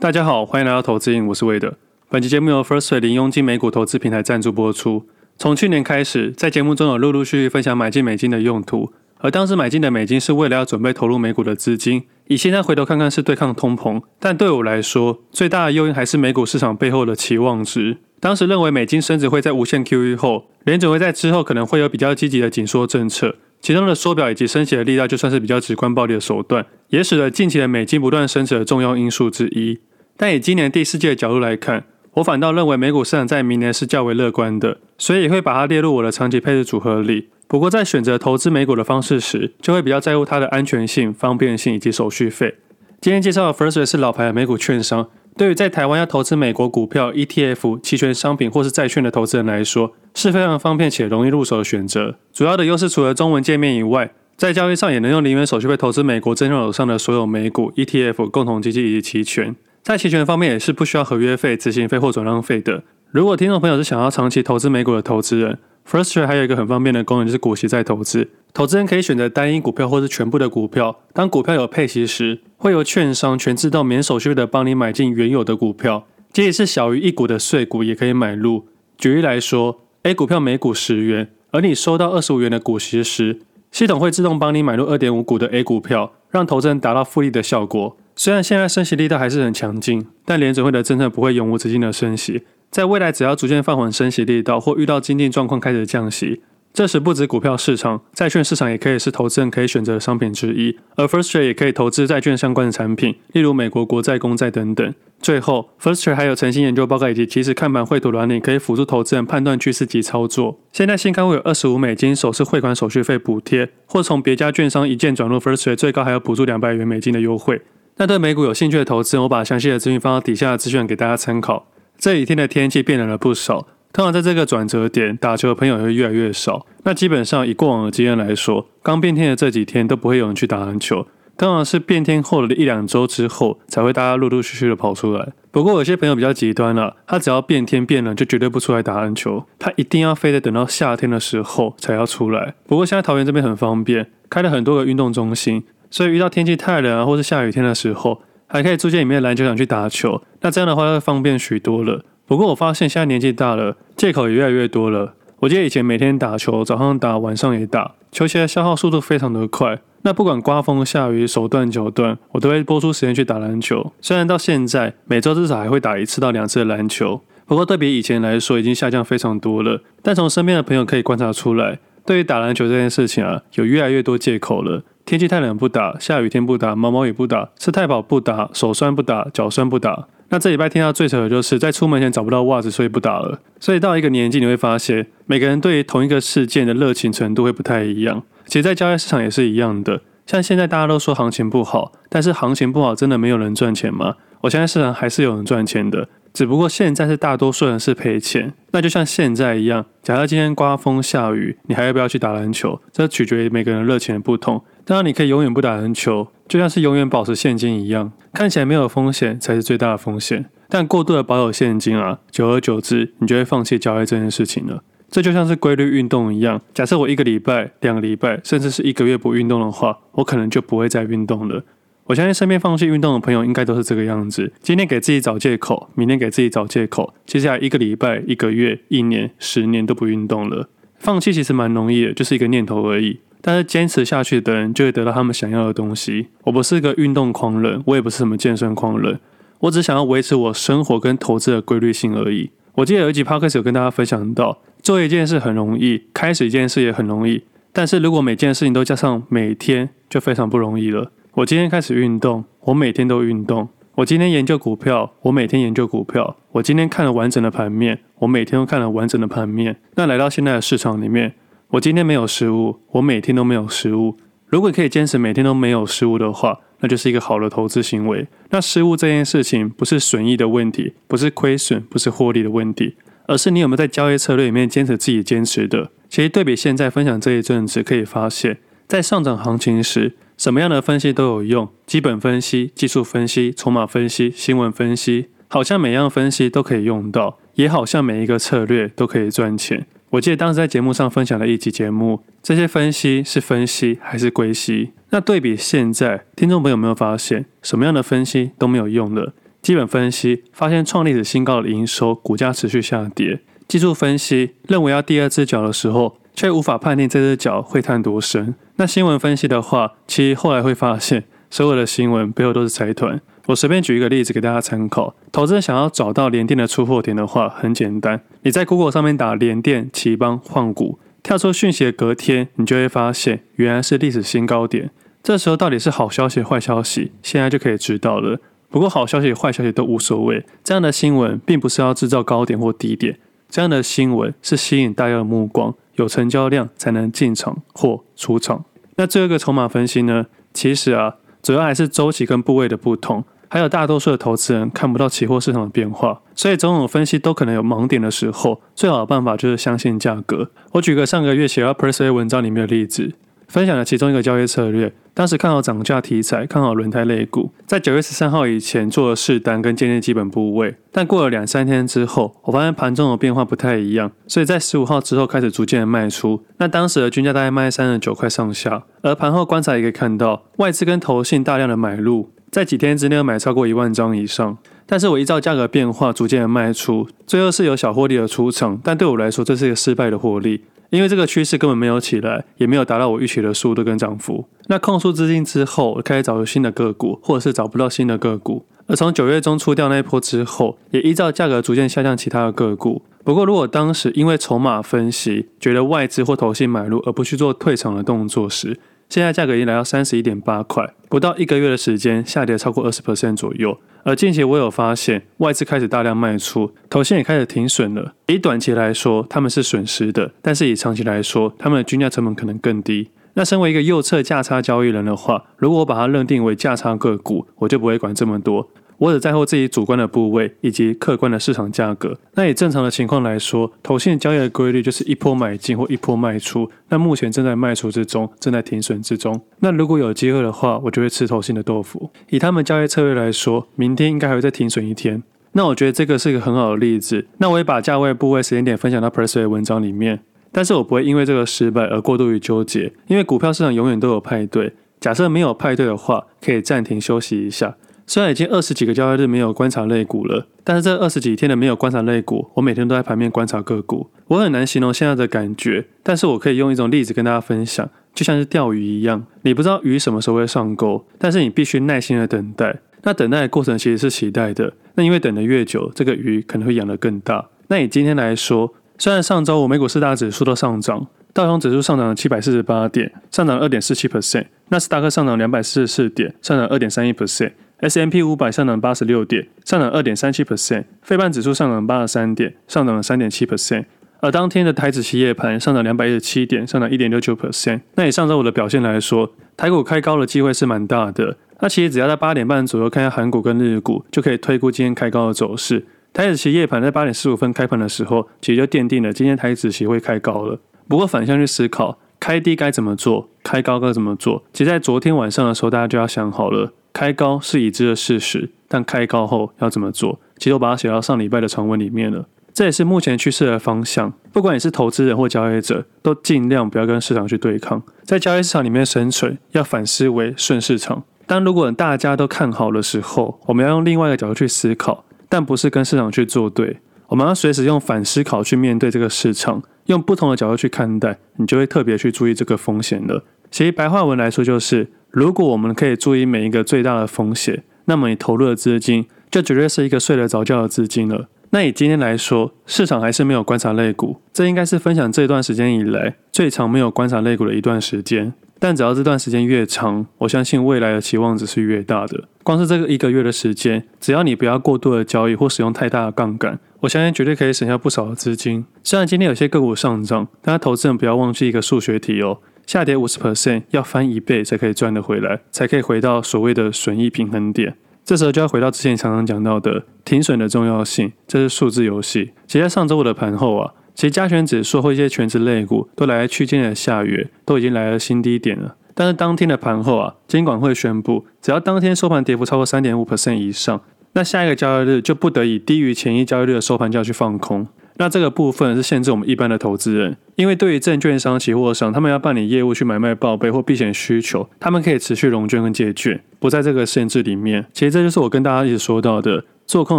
大家好，欢迎来到投资瘾，我是魏德。本期节目由 Firstory 零佣金美股投资平台赞助播出。从去年开始，在节目中有陆陆续续分享买进美金的用途，而当时买进的美金是为了要准备投入美股的资金。以现在回头看看，是对抗通膨，但对我来说，最大的诱因还是美股市场背后的期望值。当时认为美金升值会在无限 QE 后，联准会在之后可能会有比较积极的紧缩政策。其中的缩表以及升息的力道，就算是比较直观暴力的手段，也使得近期的美金不断升值的重要因素之一。但以今年第四季的角度来看，我反倒认为美股市场在明年是较为乐观的，所以也会把它列入我的长期配置组合里。不过在选择投资美股的方式时，就会比较在乎它的安全性、方便性以及手续费。今天介绍的 First 是老牌的美股券商。对于在台湾要投资美国股票、ETF、期权商品或是债券的投资人来说，是非常方便且容易入手的选择。主要的优势除了中文界面以外，在交易上也能用零元手续费投资美国证券手上的所有美股、ETF、共同基金以及期权。在期权方面也是不需要合约费、执行费或转让费的。如果听众朋友是想要长期投资美股的投资人，Firstory 还有一个很方便的功能，就是股息再投资。投资人可以选择单一股票或是全部的股票。当股票有配息时，会由券商全自动免手续费的帮你买进原有的股票。即使是小于一股的碎股也可以买入。举例来说，A 股票每股十元，而你收到二十五元的股息时，系统会自动帮你买入二点五股的 A 股票，让投资人达到复利的效果。虽然现在升息力道还是很强劲，但联准会的政策不会永无止境的升息。在未来，只要逐渐放缓升息力道，或遇到经济状况开始降息。这时不止股票市场，债券市场也可以是投资人可以选择的商品之一，而 Firstory 也可以投资债券相关的产品，例如美国国债、公债等等。最后，Firstory 还有诚信研究报告以及即时看盘绘图软体，可以辅助投资人判断趋势及操作。现在新开户有二十五美金首次汇款手续费补贴，或从别家券商一键转入 Firstory，最高还有补助两百元美金的优惠。那对美股有兴趣的投资人，我把详细的资讯放到底下的资讯给大家参考。这几天的天气变冷了不少。通常在这个转折点，打球的朋友会越来越少。那基本上以过往的经验来说，刚变天的这几天都不会有人去打篮球。通常是变天后的一两周之后，才会大家陆陆续续的跑出来。不过有些朋友比较极端了、他只要变天变冷，就绝对不出来打篮球。他一定要非得等到夏天的时候才要出来。不过现在桃园这边很方便，开了很多个运动中心，所以遇到天气太冷啊，或是下雨天的时候，还可以租借里面的篮球场去打球。那这样的话会方便许多了。不过我发现现在年纪大了，借口也越来越多了。我记得以前每天打球，早上打，晚上也打，球鞋的消耗速度非常的快。那不管刮风下雨，手断脚断，我都会拨出时间去打篮球。虽然到现在每周至少还会打一次到两次的篮球，不过对比以前来说，已经下降非常多了。但从身边的朋友可以观察出来，对于打篮球这件事情啊，有越来越多借口了。天气太冷不打，下雨天不打，毛毛雨不打，吃太饱不打，手酸不打，脚酸不打。那这礼拜听到最扯的就是在出门前找不到袜子，所以不打了。所以到一个年纪，你会发现每个人对于同一个事件的热情程度会不太一样。其实，在交易市场也是一样的。像现在大家都说行情不好，但是行情不好真的没有人赚钱吗？我相信市场还是有人赚钱的，只不过现在是大多数人是赔钱。那就像现在一样，假如今天刮风下雨，你还要不要去打篮球？这取决于每个人热情的不同。当然，你可以永远不打篮球，就像是永远保持现金一样，看起来没有风险才是最大的风险。但过度的保有现金啊，久而久之，你就会放弃交易这件事情了。这就像是规律运动一样，假设我一个礼拜、两个礼拜，甚至是一个月不运动的话，我可能就不会再运动了。我相信身边放弃运动的朋友应该都是这个样子。今天给自己找借口，明天给自己找借口，接下来一个礼拜、一个月、一年、十年都不运动了。放弃其实蛮容易的，就是一个念头而已。但是坚持下去的人就会得到他们想要的东西。我不是个运动狂人，我也不是什么健身狂人，我只想要维持我生活跟投资的规律性而已。我记得有一集 p o d c 有跟大家分享到，做一件事很容易，开始一件事也很容易，但是如果每件事情都加上每天，就非常不容易了。我今天开始运动，我每天都运动。我今天研究股票，我每天研究股票。我今天看了完整的盘面，我每天都看了完整的盘面。那来到现在的市场里面。我今天没有失误，我每天都没有失误。如果可以坚持每天都没有失误的话，那就是一个好的投资行为。那失误这件事情不是损益的问题，不是亏损，不是获利的问题，而是你有没有在交易策略里面坚持自己坚持的。其实对比现在分享这一阵子，可以发现，在上涨行情时，什么样的分析都有用，基本分析、技术分析、筹码分析、新闻分析，好像每样分析都可以用到，也好像每一个策略都可以赚钱。我记得当时在节目上分享了一集节目，这些分析是分析还是归析？那对比现在，听众朋友有没有发现，什么样的分析都没有用了？基本分析发现创历史新高的营收，股价持续下跌。技术分析认为要第二只脚的时候，却无法判定这只脚会探多深。那新闻分析的话，其实后来会发现，所有的新闻背后都是财团。我随便举一个例子给大家参考。投资人想要找到联电的出货点的话，很简单，你在 Google 上面打联电、奇邦换股，跳出讯息的隔天，你就会发现原来是历史新高点。这时候到底是好消息、坏消息，现在就可以知道了。不过好消息、坏消息都无所谓，这样的新闻并不是要制造高点或低点。这样的新闻是吸引大家的目光，有成交量才能进场或出场。那最后一个筹码分析呢？其实啊，主要还是周期跟部位的不同，还有大多数的投资人看不到期货市场的变化，所以种种分析都可能有盲点的时候。最好的办法就是相信价格。我举个上个月写到 Press A 文章里面的例子。分享了其中一个交易策略，当时看好涨价题材，看好轮胎类股，在九月十三号以前做了试单跟建立基本部位，但过了两三天之后，我发现盘中的变化不太一样，所以在十五号之后开始逐渐的卖出。那当时的均价大概卖三十九块上下，而盘后观察也可以看到，外资跟投信大量的买入，在几天之内买超过一万张以上。但是我依照价格变化逐渐的卖出，最后是有小获利的出场，但对我来说这是一个失败的获利。因为这个趋势根本没有起来，也没有达到我预期的速度跟涨幅。那控出资金之后，开始找新的个股，或者是找不到新的个股。而从九月中出掉那一波之后，也依照价格逐渐下降其他的个股。不过，如果当时因为筹码分析，觉得外资或投信买入而不去做退场的动作时，现在价格已经来到三十一点八块，不到一个月的时间，下跌超过二十 percent 左右。而近期我有发现，外资开始大量卖出，头先也开始停损了。以短期来说，他们是损失的；但是以长期来说，他们的均价成本可能更低。那身为一个右侧价差交易人的话，如果我把它认定为价差个股，我就不会管这么多。我只在乎自己主观的部位以及客观的市场价格。那以正常的情况来说，投信交易的规律就是一波买进或一波卖出。那目前正在卖出之中，正在停损之中。那如果有机会的话，我就会吃投信的豆腐。以他们交易策略来说，明天应该还会再停损一天。那我觉得这个是一个很好的例子。那我也把价位、部位、时间点分享到 Persuade 的文章里面。但是我不会因为这个失败而过度于纠结，因为股票市场永远都有派对。假设没有派对的话，可以暂停休息一下。虽然已经二十几个交易日没有观察类股了，但是这二十几天的没有观察类股，我每天都在盘面观察个股。我很难形容现在的感觉，但是我可以用一种例子跟大家分享，就像是钓鱼一样，你不知道鱼什么时候会上钩，但是你必须耐心的等待。那等待的过程其实是期待的，那因为等得越久，这个鱼可能会养得更大。那以今天来说，虽然上周五美股四大指数都上涨，道琼指数上涨了七百四十八点，上涨二点四七 percent；纳斯达克上涨两百四十四点，上涨二点三一 percent。S M P 五百上涨八十六点，上涨二点三七 percent，费半指数上涨八十三点，上涨了三点七 percent。而当天的台指期夜盘上涨两百一十七点，上涨一点六九 percent。那以上周五的表现来说，台股开高的机会是蛮大的。那其实只要在八点半左右看一下韩股跟日股，就可以推估今天开高的走势。台指期夜盘在八点四十五分开盘的时候，其实就奠定了今天台指期会开高了。不过反向去思考，开低该怎么做，开高该怎么做？其实在昨天晚上的时候，大家就要想好了。开高是已知的事实，但开高后要怎么做？其实我把它写到上礼拜的长文里面了。这也是目前趋势的方向。不管你是投资人或交易者，都尽量不要跟市场去对抗。在交易市场里面生存，要反思为顺市场。当如果大家都看好的时候，我们要用另外一个角度去思考，但不是跟市场去作对。我们要随时用反思考去面对这个市场，用不同的角度去看待，你就会特别去注意这个风险了。其实白话文来说就是。如果我们可以注意每一个最大的风险，那么你投入的资金就绝对是一个睡得着觉的资金了。那以今天来说，市场还是没有观察类股，这应该是分享这段时间以来最长没有观察类股的一段时间。但只要这段时间越长，我相信未来的期望值是越大的。光是这个一个月的时间，只要你不要过度的交易或使用太大的杠杆，我相信绝对可以省下不少的资金。虽然今天有些个股上涨，但投资人不要忘记一个数学题哦。下跌五十 percent 要翻一倍才可以赚得回来，才可以回到所谓的损益平衡点。这时候就要回到之前常常讲到的停损的重要性，这是数字游戏。其实在上周五的盘后啊，其实加权指数或一些权值类股都来区间的下缘，都已经来了新低点了。但是当天的盘后啊，监管会宣布，只要当天收盘跌幅超过三点五 percent 以上，那下一个交易日就不得以低于前一交易日的收盘价去放空。那这个部分是限制我们一般的投资人，因为对于证券商、期货商，他们要办理业务去买卖报备或避险需求，他们可以持续融券跟借券，不在这个限制里面。其实这就是我跟大家一直说到的，做空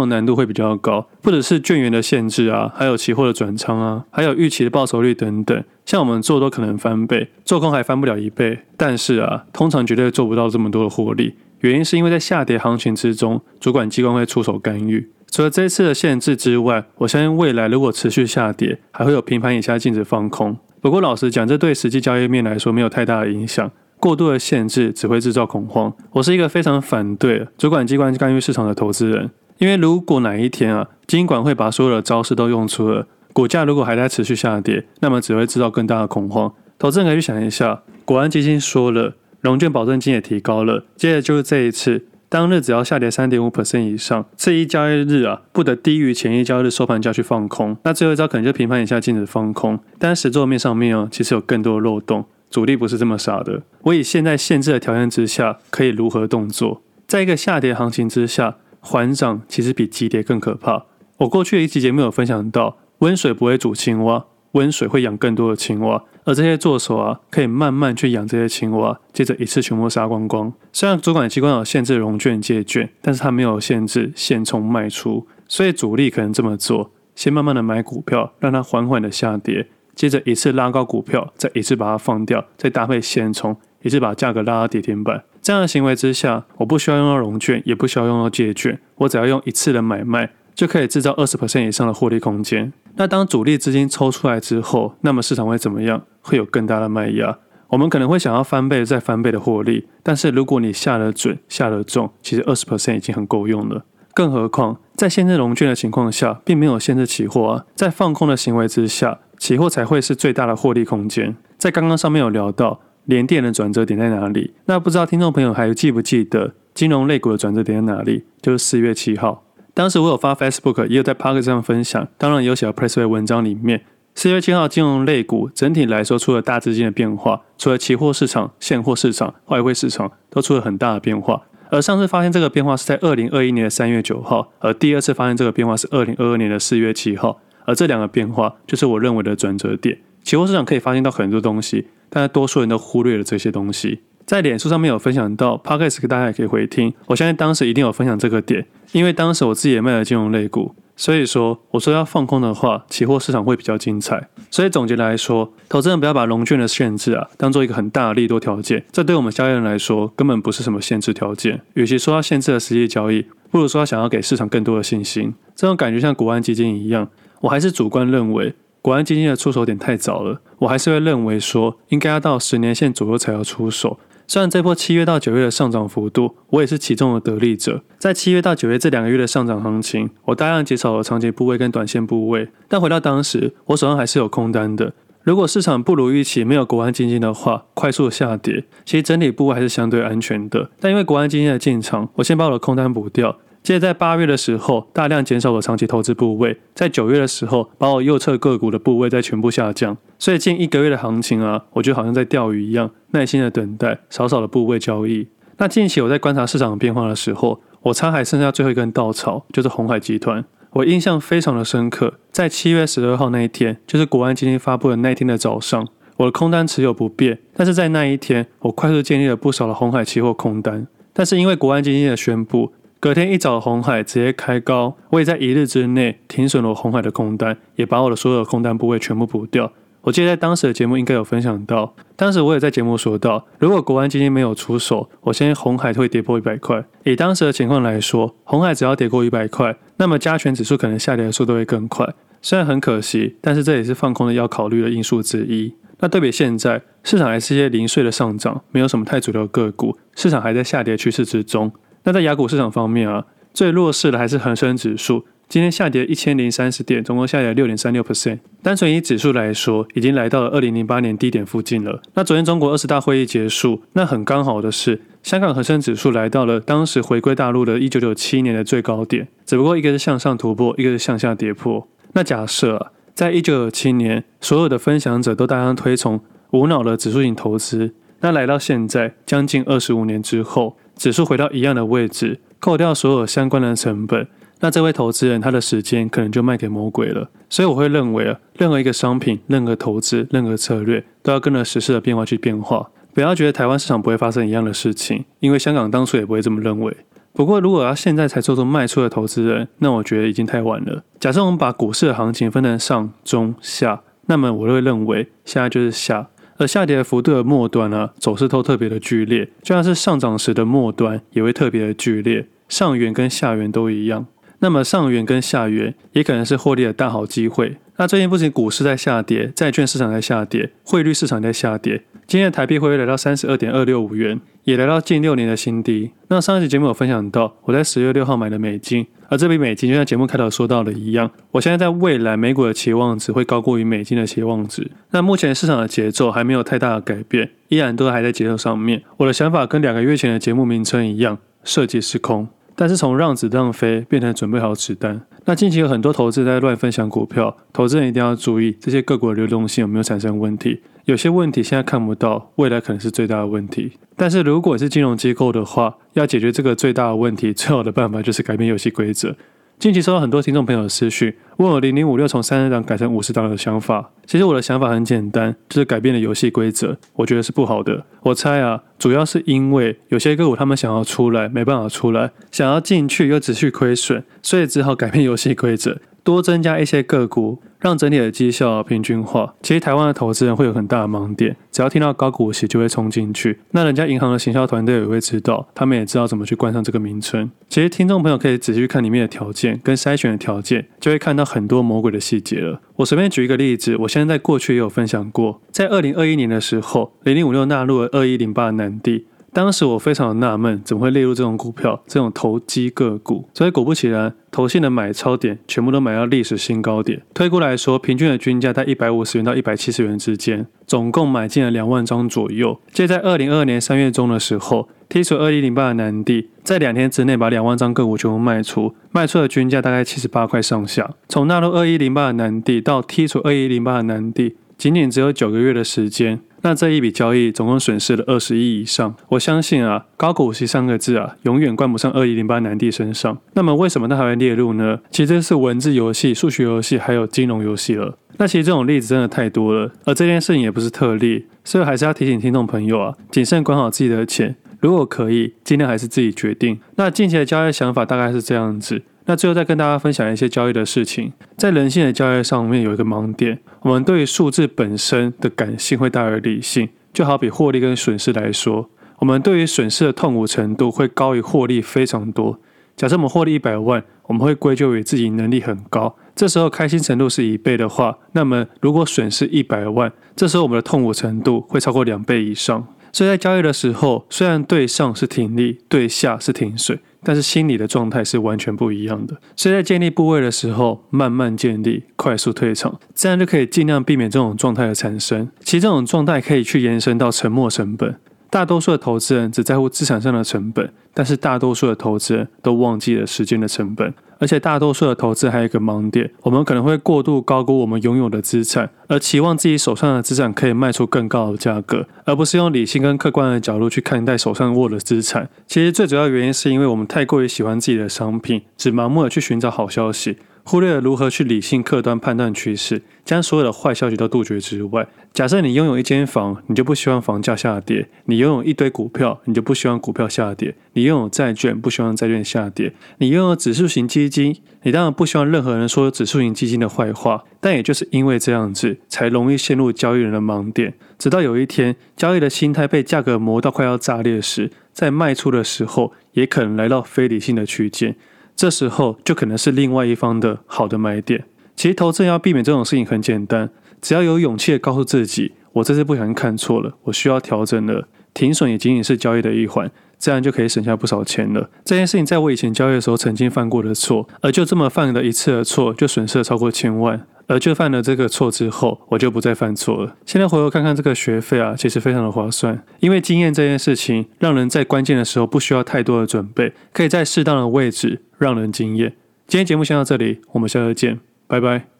的难度会比较高，不只是券源的限制啊，还有期货的转仓啊，还有预期的报酬率等等。像我们做都可能翻倍，做空还翻不了一倍，但是啊，通常绝对做不到这么多的获利。原因是因为在下跌行情之中，主管机关会出手干预。除了这次的限制之外，我相信未来如果持续下跌，还会有平盘以下禁止放空。不过老实讲，这对实际交易面来说没有太大的影响。过度的限制只会制造恐慌。我是一个非常反对主管机关干预市场的投资人，因为如果哪一天啊，金管会把所有的招式都用出了，股价如果还在持续下跌，那么只会制造更大的恐慌。投资人可以去想一下，国安基金说了。融券保证金也提高了，接着就是这一次，当日只要下跌三点五 percent 以上，这一交易日啊，不得低于前一交易日收盘价去放空。那最后一招可能就平盘以下禁止放空。但是实作面上面哦，其实有更多的漏洞，主力不是这么傻的。我以现在限制的条件之下，可以如何动作？在一个下跌行情之下，缓涨其实比急跌更可怕。我过去的一期节目有分享到，温水不会煮青蛙。温水会养更多的青蛙，而这些作手啊，可以慢慢去养这些青蛙，接着一次全部杀光光。虽然主管机关有限制融券借券，但是它没有限制现冲卖出，所以主力可能这么做：先慢慢的买股票，让它缓缓的下跌，接着一次拉高股票，再一次把它放掉，再搭配现冲，一次把价格拉到跌停板。这样的行为之下，我不需要用到融券，也不需要用到借券，我只要用一次的买卖。就可以制造二十 percent 以上的获利空间。那当主力资金抽出来之后，那么市场会怎么样？会有更大的卖压。我们可能会想要翻倍再翻倍的获利，但是如果你下得准、下得重，其实二十 percent 已经很够用了。更何况在限制融券的情况下，并没有限制期货啊。在放空的行为之下，期货才会是最大的获利空间。在刚刚上面有聊到联电的转折点在哪里？那不知道听众朋友还记不记得金融类股的转折点在哪里？就是四月七号。当时我有发 Facebook，也有在 Podcast 上分享，当然也有写到 Pressway 文章里面。四月七号金融类股整体来说出了大资金的变化，除了期货市场、现货市场、外汇市场都出了很大的变化。而上次发现这个变化是在二零二一年的三月九号，而第二次发现这个变化是二零二二年的四月七号。而这两个变化就是我认为的转折点。期货市场可以发现到很多东西，但是多数人都忽略了这些东西。在脸书上面有分享到 Podcast 大家也可以回听。我相信当时一定有分享这个点，因为当时我自己也卖了金融类股，所以说我说要放空的话，期货市场会比较精彩。所以总结来说，投资人不要把融券的限制啊当做一个很大的利多条件，这对我们交易人来说根本不是什么限制条件。与其说要限制了实际交易，不如说要想要给市场更多的信心。这种感觉像国安基金一样，我还是主观认为国安基金的出手点太早了，我还是会认为说应该要到十年线左右才要出手。虽然这波七月到九月的上涨幅度，我也是其中的得利者。在七月到九月这两个月的上涨行情，我大量减少了长期部位跟短线部位。但回到当时，我手上还是有空单的。如果市场不如预期，没有国安基金的话，快速下跌，其实整体部位还是相对安全的。但因为国安基金的进场，我先把我的空单补掉。接着在八月的时候，大量减少了长期投资部位；在九月的时候，把我右侧个股的部位再全部下降。所以近一个月的行情啊，我就好像在钓鱼一样，耐心的等待，少少的部位交易。那近期我在观察市场的变化的时候，我猜还剩下最后一根稻草，就是鸿海集团。我印象非常的深刻，在七月十二号那一天，就是国安基金发布的那一天的早上，我的空单持有不变，但是在那一天，我快速建立了不少的鸿海期货空单。但是因为国安基金的宣布。隔天一早，红海直接开高，我也在一日之内停损了红海的空单，也把我的所有空单部位全部补掉。我记得在当时的节目应该有分享到，当时我也在节目说到，如果国安基金没有出手，我相信红海会跌破一百块。以当时的情况来说，红海只要跌过一百块，那么加权指数可能下跌的速度会更快。虽然很可惜，但是这也是放空的要考虑的因素之一。那对比现在，市场还是一些零碎的上涨，没有什么太主流个股，市场还在下跌趋势之中。那在雅股市场方面啊，最弱势的还是恒生指数，今天下跌一千零三十点，总共下跌六点三六 percent。单纯以指数来说，已经来到了二零零八年低点附近了。那昨天中国二十大会议结束，那很刚好的是，香港恒生指数来到了当时回归大陆的一九九七年的最高点，只不过一个是向上突破，一个是向下跌破。那假设啊，在一九九七年，所有的分享者都大量推崇无脑的指数型投资，那来到现在将近二十五年之后。指数回到一样的位置，扣掉所有相关的成本，那这位投资人他的时间可能就卖给魔鬼了。所以我会认为啊，任何一个商品、任何投资、任何策略，都要跟着时事的变化去变化。不要觉得台湾市场不会发生一样的事情，因为香港当初也不会这么认为。不过，如果要现在才做出卖出的投资人，那我觉得已经太晚了。假设我们把股市的行情分成上、中、下，那么我会认为现在就是下，而下跌的幅度的末端呢，走势都特别的剧烈，就像是上涨时的末端也会特别的剧烈，上缘跟下缘都一样。那么上缘跟下缘也可能是获利的大好机会。那最近不仅股市在下跌，债券市场在下跌，汇率市场在下跌。今天的台币汇率来到三十二点二六五元，也来到近六年的新低。那上一集节目有分享到，我在十月六号买的美金，而这笔美金就像节目开头说到的一样，我现在在未来美股的期望值会高过于美金的期望值。那目前市场的节奏还没有太大的改变，依然都还在节奏上面。我的想法跟两个月前的节目名称一样，设计是空。但是从让子弹飞变成准备好子弹。那近期有很多投资在乱分享股票，投资人一定要注意这些个股的流动性有没有产生问题。有些问题现在看不到，未来可能是最大的问题。但是如果是金融机构的话，要解决这个最大的问题，最好的办法就是改变游戏规则。近期收到很多听众朋友的私讯，问我零零五六从三十档改成五十档的想法。其实我的想法很简单，就是改变了游戏规则，我觉得是不好的。我猜啊，主要是因为有些个股他们想要出来，没办法出来；想要进去又持续亏损，所以只好改变游戏规则。多增加一些个股，让整体的绩效平均化。其实台湾的投资人会有很大的盲点，只要听到高股息就会冲进去。那人家银行的行销团队也会知道，他们也知道怎么去冠上这个名称。其实听众朋友可以仔细看里面的条件跟筛选的条件，就会看到很多魔鬼的细节了。我随便举一个例子，我现在在过去也有分享过，在二零二一年的时候，零零五六纳入了二一零八的南帝。当时我非常的纳闷，怎么会列入这种股票，这种投机个股？所以果不其然，投信的买超点全部都买到历史新高点。推估来说，平均的均价在一百五十元到一百七十元之间，总共买进了两万张左右。接在二零二二年三月中的时候，剔除二一零八的南帝，在两天之内把两万张个股全部卖出，卖出的均价大概七十八块上下。从纳入二一零八的南帝到剔除二一零八的南帝，仅仅只有九个月的时间。那这一笔交易总共损失了二十亿以上，我相信啊，高股息三个字啊，永远冠不上二一零八南帝身上。那么为什么它还会列入呢？其实是文字游戏、数学游戏，还有金融游戏了。那其实这种例子真的太多了，而这件事情也不是特例，所以还是要提醒听众朋友啊，谨慎管好自己的钱，如果可以，尽量还是自己决定。那近期的交易想法大概是这样子。那最后再跟大家分享一些交易的事情，在人性的交易上面有一个盲点，我们对于数字本身的感性会大于理性，就好比获利跟损失来说，我们对于损失的痛苦程度会高于获利非常多。假设我们获利一百万，我们会归咎于自己能力很高，这时候开心程度是一倍的话，那么如果损失一百万，这时候我们的痛苦程度会超过两倍以上。所以在交易的时候，虽然对上是停利，对下是停损。但是心理的状态是完全不一样的，所以在建立部位的时候，慢慢建立，快速退场，这样就可以尽量避免这种状态的产生。其实这种状态可以去延伸到沉没成本。大多数的投资人只在乎资产上的成本，但是大多数的投资人都忘记了时间的成本。而且大多数的投资还有一个盲点，我们可能会过度高估我们拥有的资产，而期望自己手上的资产可以卖出更高的价格，而不是用理性跟客观的角度去看待手上握的资产。其实最主要原因是因为我们太过于喜欢自己的商品，只盲目的去寻找好消息。忽略了如何去理性客观判断趋势，将所有的坏消息都杜绝之外。假设你拥有一间房，你就不希望房价下跌；你拥有一堆股票，你就不希望股票下跌；你拥有债券，不希望债券下跌；你拥有指数型基金，你当然不希望任何人说指数型基金的坏话。但也就是因为这样子，才容易陷入交易人的盲点。直到有一天，交易的心态被价格磨到快要炸裂时，在卖出的时候，也可能来到非理性的区间。这时候就可能是另外一方的好的买点。其实投资要避免这种事情很简单，只要有勇气的告诉自己，我这次不小心看错了，我需要调整了。停损也仅仅是交易的一环，这样就可以省下不少钱了。这件事情在我以前交易的时候曾经犯过的错，而就这么犯了一次的错，就损失了超过千万。而就犯了这个错之后，我就不再犯错了。现在回头看看这个学费啊，其实非常的划算。因为经验这件事情，让人在关键的时候不需要太多的准备，可以在适当的位置让人惊艳。今天节目先到这里，我们下次见，拜拜。